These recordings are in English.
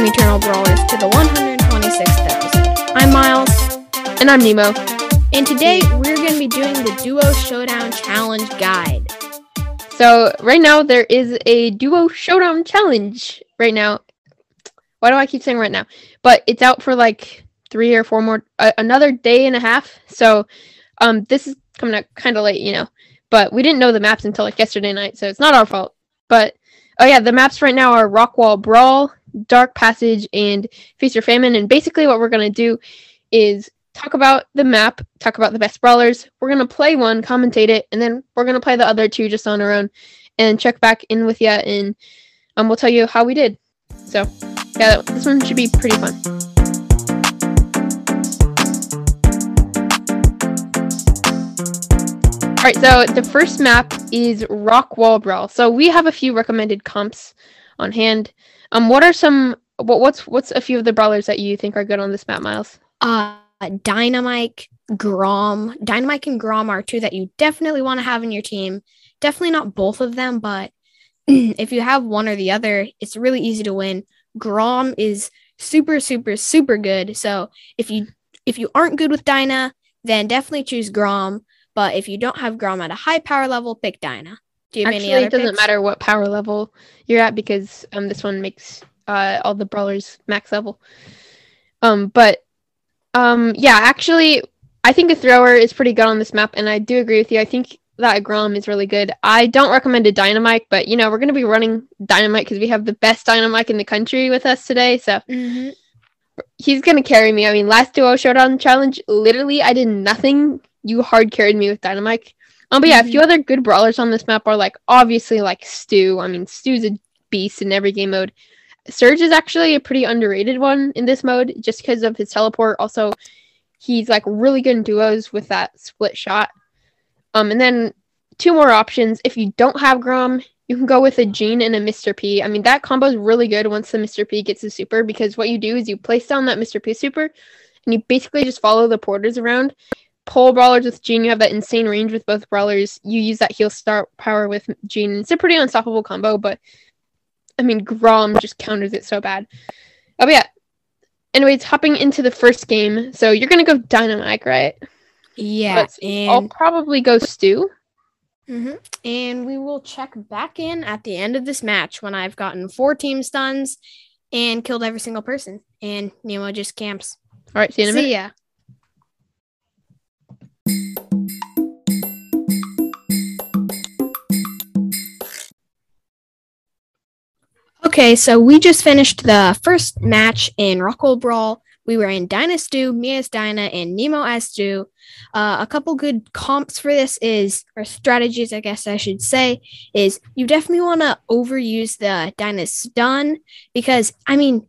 welcome Eternal Brawlers to the 126th episode. I'm Miles. And I'm Nemo. And today we're going to be doing the Duo Showdown Challenge Guide. So, right now there is a Duo Showdown Challenge right now. Why do I keep saying right now? But it's out for like three or four more, uh, another day and a half. So, um, this is coming out kind of late, you know. But we didn't know the maps until like yesterday night, so it's not our fault. But oh yeah, the maps right now are Rockwall Brawl, Dark Passage, and Feast or Famine. And basically, what we're gonna do is talk about the map, talk about the best brawlers. We're gonna play one, commentate it, and then we're gonna play the other two just on our own, and check back in with you, and um, we'll tell you how we did. So yeah, this one should be pretty fun. All right, so the first map is Rock Wall Brawl. So we have a few recommended comps on hand. Um, what are some? What what's what's a few of the brawlers that you think are good on this map, Miles? Uh, Dynamike, Grom. Dynamike and Grom are two that you definitely want to have in your team. Definitely not both of them, but if you have one or the other, it's really easy to win. Grom is super, super, super good. So if you if you aren't good with Dyna, then definitely choose Grom. But if you don't have Grom at a high power level, pick Dyna. Do you have Actually, it doesn't picks? matter what power level you're at because um this one makes uh all the brawlers max level. Um, but um yeah, actually, I think a thrower is pretty good on this map, and I do agree with you. I think that Grom is really good. I don't recommend a Dynamike, but you know we're gonna be running Dynamike because we have the best Dynamike in the country with us today. So mm-hmm. he's gonna carry me. I mean, last duo showdown challenge, literally, I did nothing you hard carried me with Dynamike. Um, but yeah, mm-hmm. a few mm-hmm. other good brawlers on this map are like obviously like Stu. I mean, Stu's a beast in every game mode. Surge is actually a pretty underrated one in this mode just because of his teleport. Also, he's like really good in duos with that split shot. Um, and then two more options. If you don't have Grom, you can go with a Gene and a Mr. P. I mean, that combo is really good once the Mr. P gets the super because what you do is you place down that Mr. P super and you basically just follow the porters around pull brawlers with Gene, you have that insane range with both brawlers. You use that heal star power with Gene. It's a pretty unstoppable combo, but I mean Grom just counters it so bad. Oh yeah. Anyways, hopping into the first game. So you're gonna go Dynamike, right? Yeah, and I'll probably go Stu. Mm-hmm. And we will check back in at the end of this match when I've gotten four team stuns and killed every single person. And Nemo just camps. All right, see you in a see minute. ya. Okay, so we just finished the first match in Rockwall Brawl. We were in Dyna Stu, me as Dyna, and Nemo as Stu. Uh, a couple good comps for this is, or strategies, I guess I should say, is you definitely want to overuse the Dyna stun because, I mean,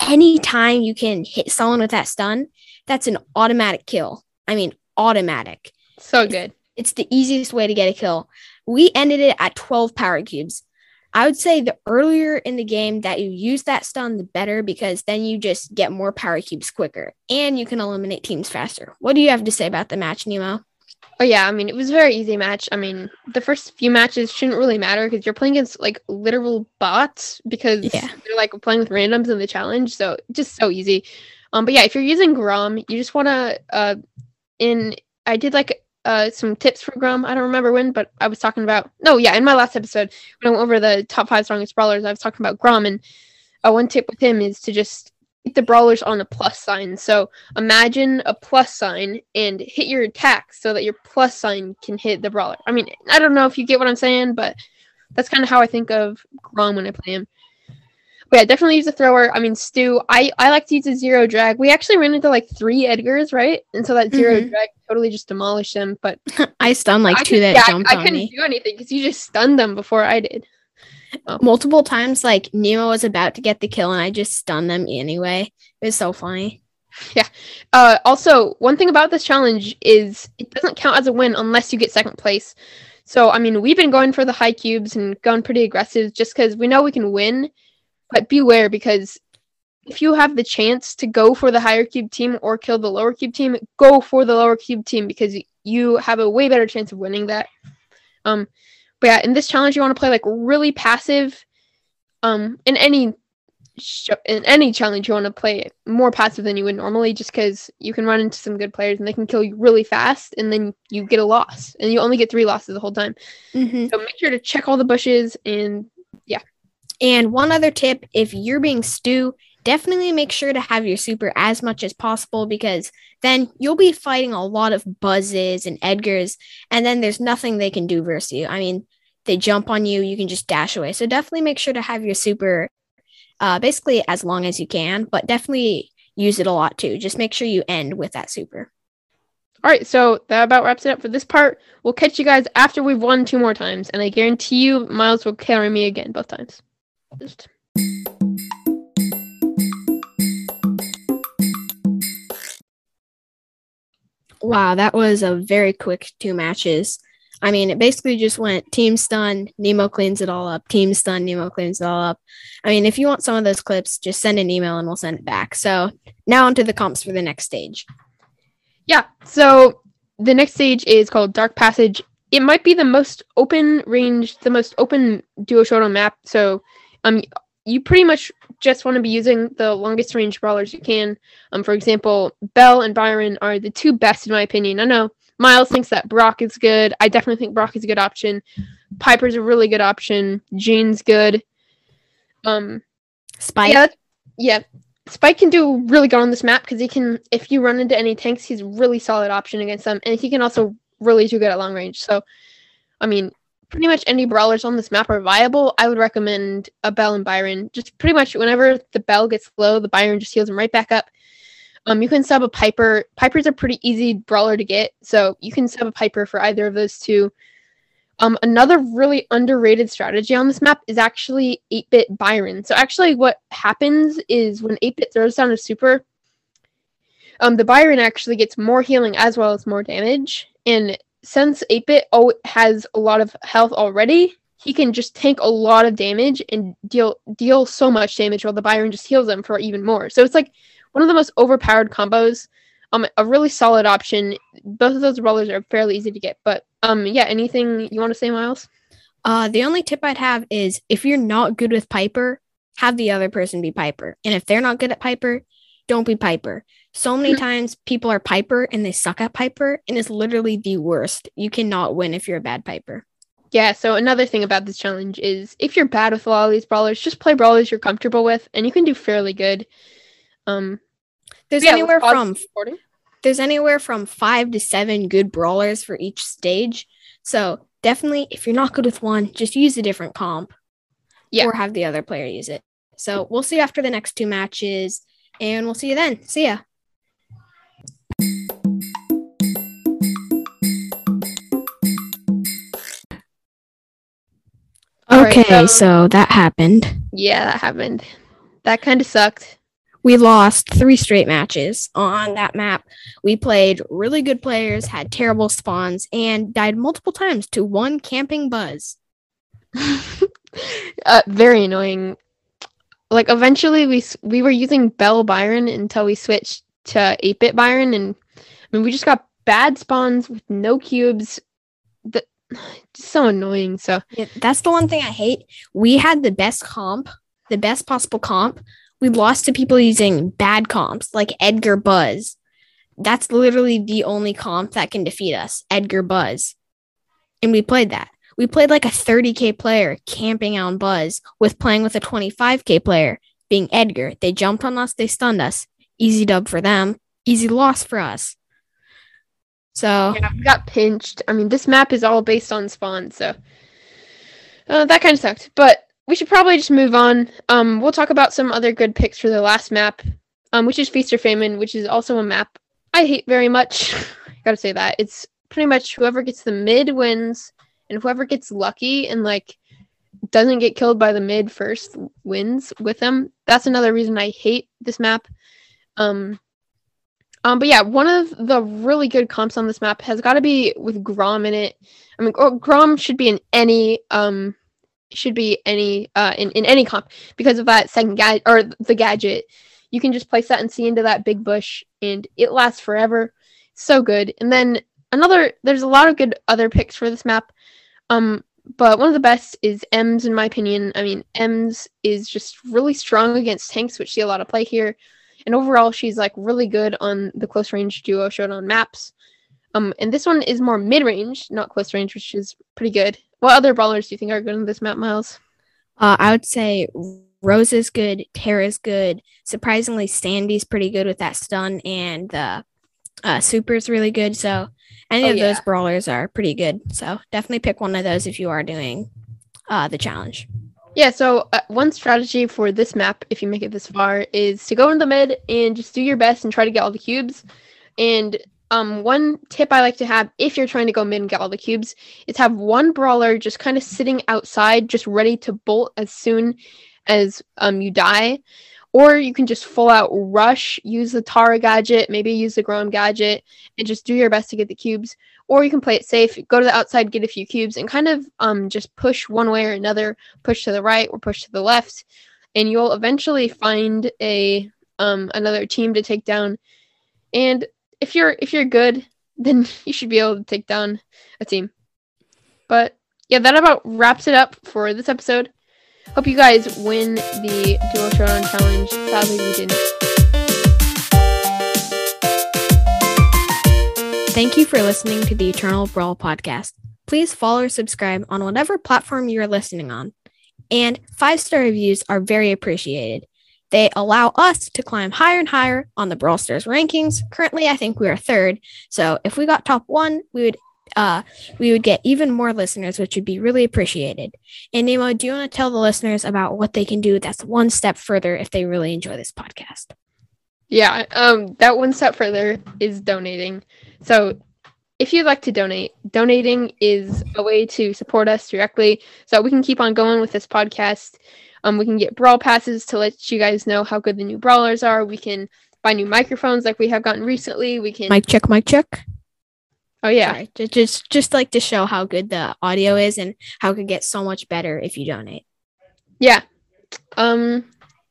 anytime you can hit someone with that stun, that's an automatic kill. I mean, automatic. So good. It's, it's the easiest way to get a kill. We ended it at 12 power cubes. I would say the earlier in the game that you use that stun, the better because then you just get more power cubes quicker and you can eliminate teams faster. What do you have to say about the match, Nemo? Oh yeah, I mean it was a very easy match. I mean the first few matches shouldn't really matter because you're playing against like literal bots because yeah. they're like playing with randoms in the challenge, so just so easy. Um, but yeah, if you're using Grom, you just want to uh, in I did like uh, some tips for Grom. I don't remember when, but I was talking about no, yeah, in my last episode when I went over the top five strongest brawlers, I was talking about Grom, and uh, one tip with him is to just hit the brawlers on a plus sign. So imagine a plus sign and hit your attack so that your plus sign can hit the brawler. I mean, I don't know if you get what I'm saying, but that's kind of how I think of Grom when I play him. But yeah, definitely use a thrower. I mean, Stu, I, I like to use a zero drag. We actually ran into like three Edgars, right? And so that 0 mm-hmm. drag totally just demolished them. But I stunned like I two could, that yeah, jumped I, I couldn't me. do anything because you just stunned them before I did. Um, Multiple times, like Nemo was about to get the kill and I just stunned them anyway. It was so funny. Yeah. Uh, also, one thing about this challenge is it doesn't count as a win unless you get second place. So, I mean, we've been going for the high cubes and going pretty aggressive just because we know we can win but beware because if you have the chance to go for the higher cube team or kill the lower cube team, go for the lower cube team because you have a way better chance of winning that. Um, but yeah, in this challenge, you want to play like really passive. Um, in any sh- in any challenge you want to play more passive than you would normally, just because you can run into some good players and they can kill you really fast, and then you get a loss, and you only get three losses the whole time. Mm-hmm. So make sure to check all the bushes and yeah. And one other tip: if you're being Stu, definitely make sure to have your super as much as possible because then you'll be fighting a lot of buzzes and Edgars, and then there's nothing they can do versus you. I mean, they jump on you, you can just dash away. So definitely make sure to have your super uh, basically as long as you can, but definitely use it a lot too. Just make sure you end with that super. All right, so that about wraps it up for this part. We'll catch you guys after we've won two more times, and I guarantee you Miles will carry me again both times. Just... Wow, that was a very quick two matches. I mean, it basically just went team stun, Nemo cleans it all up, team stun, Nemo cleans it all up. I mean, if you want some of those clips, just send an email and we'll send it back. So now onto the comps for the next stage. Yeah, so the next stage is called Dark Passage. It might be the most open range, the most open duo showdown map. So um you pretty much just want to be using the longest range brawlers you can. Um, for example, Belle and Byron are the two best in my opinion. I know Miles thinks that Brock is good. I definitely think Brock is a good option. Piper's a really good option. Jane's good. Um, Spike. Yeah, yeah. Spike can do really good on this map because he can. If you run into any tanks, he's a really solid option against them, and he can also really do good at long range. So, I mean, pretty much any brawlers on this map are viable. I would recommend a Belle and Byron. Just pretty much whenever the Belle gets low, the Byron just heals him right back up. Um, you can sub a Piper. Piper's a pretty easy brawler to get, so you can sub a Piper for either of those two. Um, another really underrated strategy on this map is actually 8-bit Byron. So actually what happens is when 8-bit throws down a super, um, the Byron actually gets more healing as well as more damage. And since 8-bit has a lot of health already, he can just tank a lot of damage and deal deal so much damage while the Byron just heals him for even more. So it's like one of the most overpowered combos. Um, a really solid option. Both of those rollers are fairly easy to get. But um, yeah, anything you want to say, Miles? Uh, the only tip I'd have is if you're not good with Piper, have the other person be Piper. And if they're not good at Piper, don't be Piper. So many times people are Piper and they suck at Piper, and it's literally the worst. You cannot win if you're a bad Piper. Yeah, so another thing about this challenge is if you're bad with a lot of these brawlers, just play brawlers you're comfortable with, and you can do fairly good. Um, there's yeah, anywhere from there's anywhere from five to seven good brawlers for each stage. So definitely, if you're not good with one, just use a different comp. Yeah. Or have the other player use it. So we'll see you after the next two matches, and we'll see you then. See ya. Okay, so- so that happened. Yeah, that happened. That kind of sucked. we lost three straight matches on that map. We played really good players, had terrible spawns, and died multiple times to one camping buzz. uh, very annoying. Like eventually, we we were using Belle Byron until we switched to 8-bit Byron, and I mean we just got bad spawns with no cubes. Just so annoying. So Yeah, that's the one thing I hate. We had the best comp, the best possible comp. We lost to people using bad comps like Edgar Buzz. That's literally the only comp that can defeat us, Edgar Buzz. And we played that. We played like a 30k player camping on Buzz with playing with a 25k player being Edgar. They jumped on us, they stunned us. Easy dub for them, easy loss for us. So, yeah, we got pinched. I mean, this map is all based on spawn, so uh, that kind of sucked. But we should probably just move on. Um, we'll talk about some other good picks for the last map, um, which is Feast or Famine, which is also a map I hate very much. I gotta say that it's pretty much whoever gets the mid wins, and whoever gets lucky and like doesn't get killed by the mid first wins with them. That's another reason I hate this map. Um, um, but yeah, one of the really good comps on this map has got to be with Grom in it. I mean, Grom should be in any um, should be any uh in, in any comp because of that second gadget or the gadget. You can just place that and see into that big bush, and it lasts forever. So good. And then another, there's a lot of good other picks for this map. Um, but one of the best is Emz, in my opinion. I mean, Emz is just really strong against tanks, which see a lot of play here. And overall, she's like really good on the close range duo shown on maps. Um, and this one is more mid range, not close range, which is pretty good. What other brawlers do you think are good on this map, Miles? Uh, I would say Rose is good, Tara's good. Surprisingly, Sandy's pretty good with that stun, and the uh, Super's really good. So any oh, of yeah. those brawlers are pretty good. So definitely pick one of those if you are doing uh, the challenge. Yeah, so uh, one strategy for this map, if you make it this far, is to go in the mid and just do your best and try to get all the cubes. And um, one tip I like to have if you're trying to go mid and get all the cubes is have one brawler just kind of sitting outside, just ready to bolt as soon as um you die. Or you can just full out rush, use the Tara gadget, maybe use the Grom gadget, and just do your best to get the cubes. Or you can play it safe, go to the outside, get a few cubes, and kind of um just push one way or another, push to the right or push to the left, and you'll eventually find a um another team to take down. And if you're if you're good, then you should be able to take down a team. But yeah, that about wraps it up for this episode. Hope you guys win the Duo Showdown Challenge. Sadly, we didn't. Thank you for listening to the Eternal Brawl podcast. Please follow or subscribe on whatever platform you are listening on. And five star reviews are very appreciated. They allow us to climb higher and higher on the Brawl Stars rankings. Currently, I think we are third. So if we got top one, we would uh, we would get even more listeners, which would be really appreciated. And Nemo, do you want to tell the listeners about what they can do that's one step further if they really enjoy this podcast? Yeah, um, that one step further is donating. So if you'd like to donate, donating is a way to support us directly so we can keep on going with this podcast. Um, we can get brawl passes to let you guys know how good the new brawlers are. We can buy new microphones like we have gotten recently. We can mic check, mic check. Oh yeah, Sorry. just just like to show how good the audio is and how it could get so much better if you donate. Yeah. Um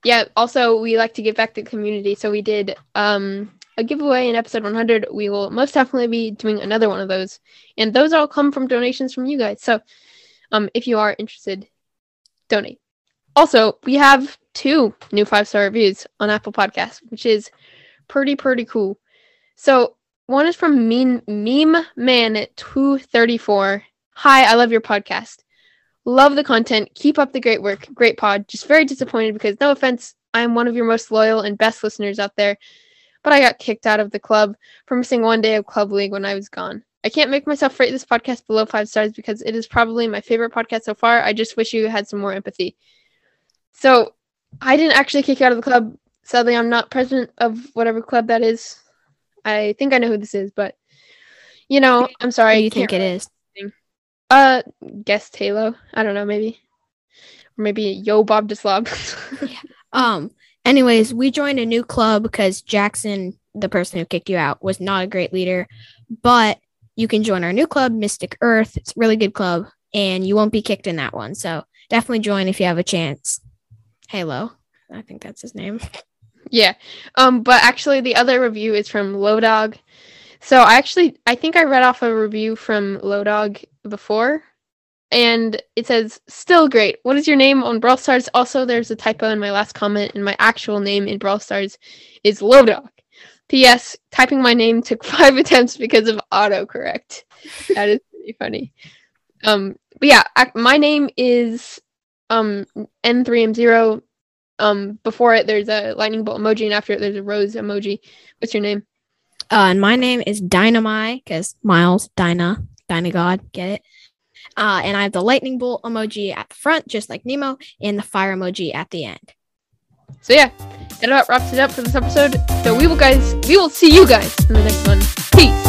yeah, also we like to give back to the community. So we did um a giveaway in episode 100. We will most definitely be doing another one of those. And those all come from donations from you guys. So um if you are interested, donate. Also, we have two new five-star reviews on Apple Podcasts, which is pretty pretty cool. So one is from Meme Meme Man 234. Hi, I love your podcast. Love the content. Keep up the great work. Great pod. Just very disappointed because no offense, I am one of your most loyal and best listeners out there, but I got kicked out of the club for missing one day of club league when I was gone. I can't make myself rate this podcast below five stars because it is probably my favorite podcast so far. I just wish you had some more empathy. So I didn't actually kick you out of the club. Sadly, I'm not president of whatever club that is. I think I know who this is, but you know, I'm sorry. Who you think it is? Uh, guess Halo. I don't know, maybe, or maybe Yo Bob Deslob. yeah. Um. Anyways, we joined a new club because Jackson, the person who kicked you out, was not a great leader. But you can join our new club, Mystic Earth. It's a really good club, and you won't be kicked in that one. So definitely join if you have a chance. Halo. I think that's his name. Yeah. Um, but actually the other review is from Lowdog. So I actually I think I read off a review from Lowdog before. And it says, still great. What is your name on Brawl Stars? Also, there's a typo in my last comment, and my actual name in Brawl Stars is Lowdog. P.S. Typing my name took five attempts because of autocorrect. that is pretty funny. Um, but yeah, I, my name is um N3M0 um, before it, there's a lightning bolt emoji, and after it, there's a rose emoji. What's your name? Uh, and my name is Dynamite because Miles, Dyna, Dyna God, get it? Uh, and I have the lightning bolt emoji at the front, just like Nemo, and the fire emoji at the end. So yeah, that about wraps it up for this episode. So we will guys, we will see you guys in the next one.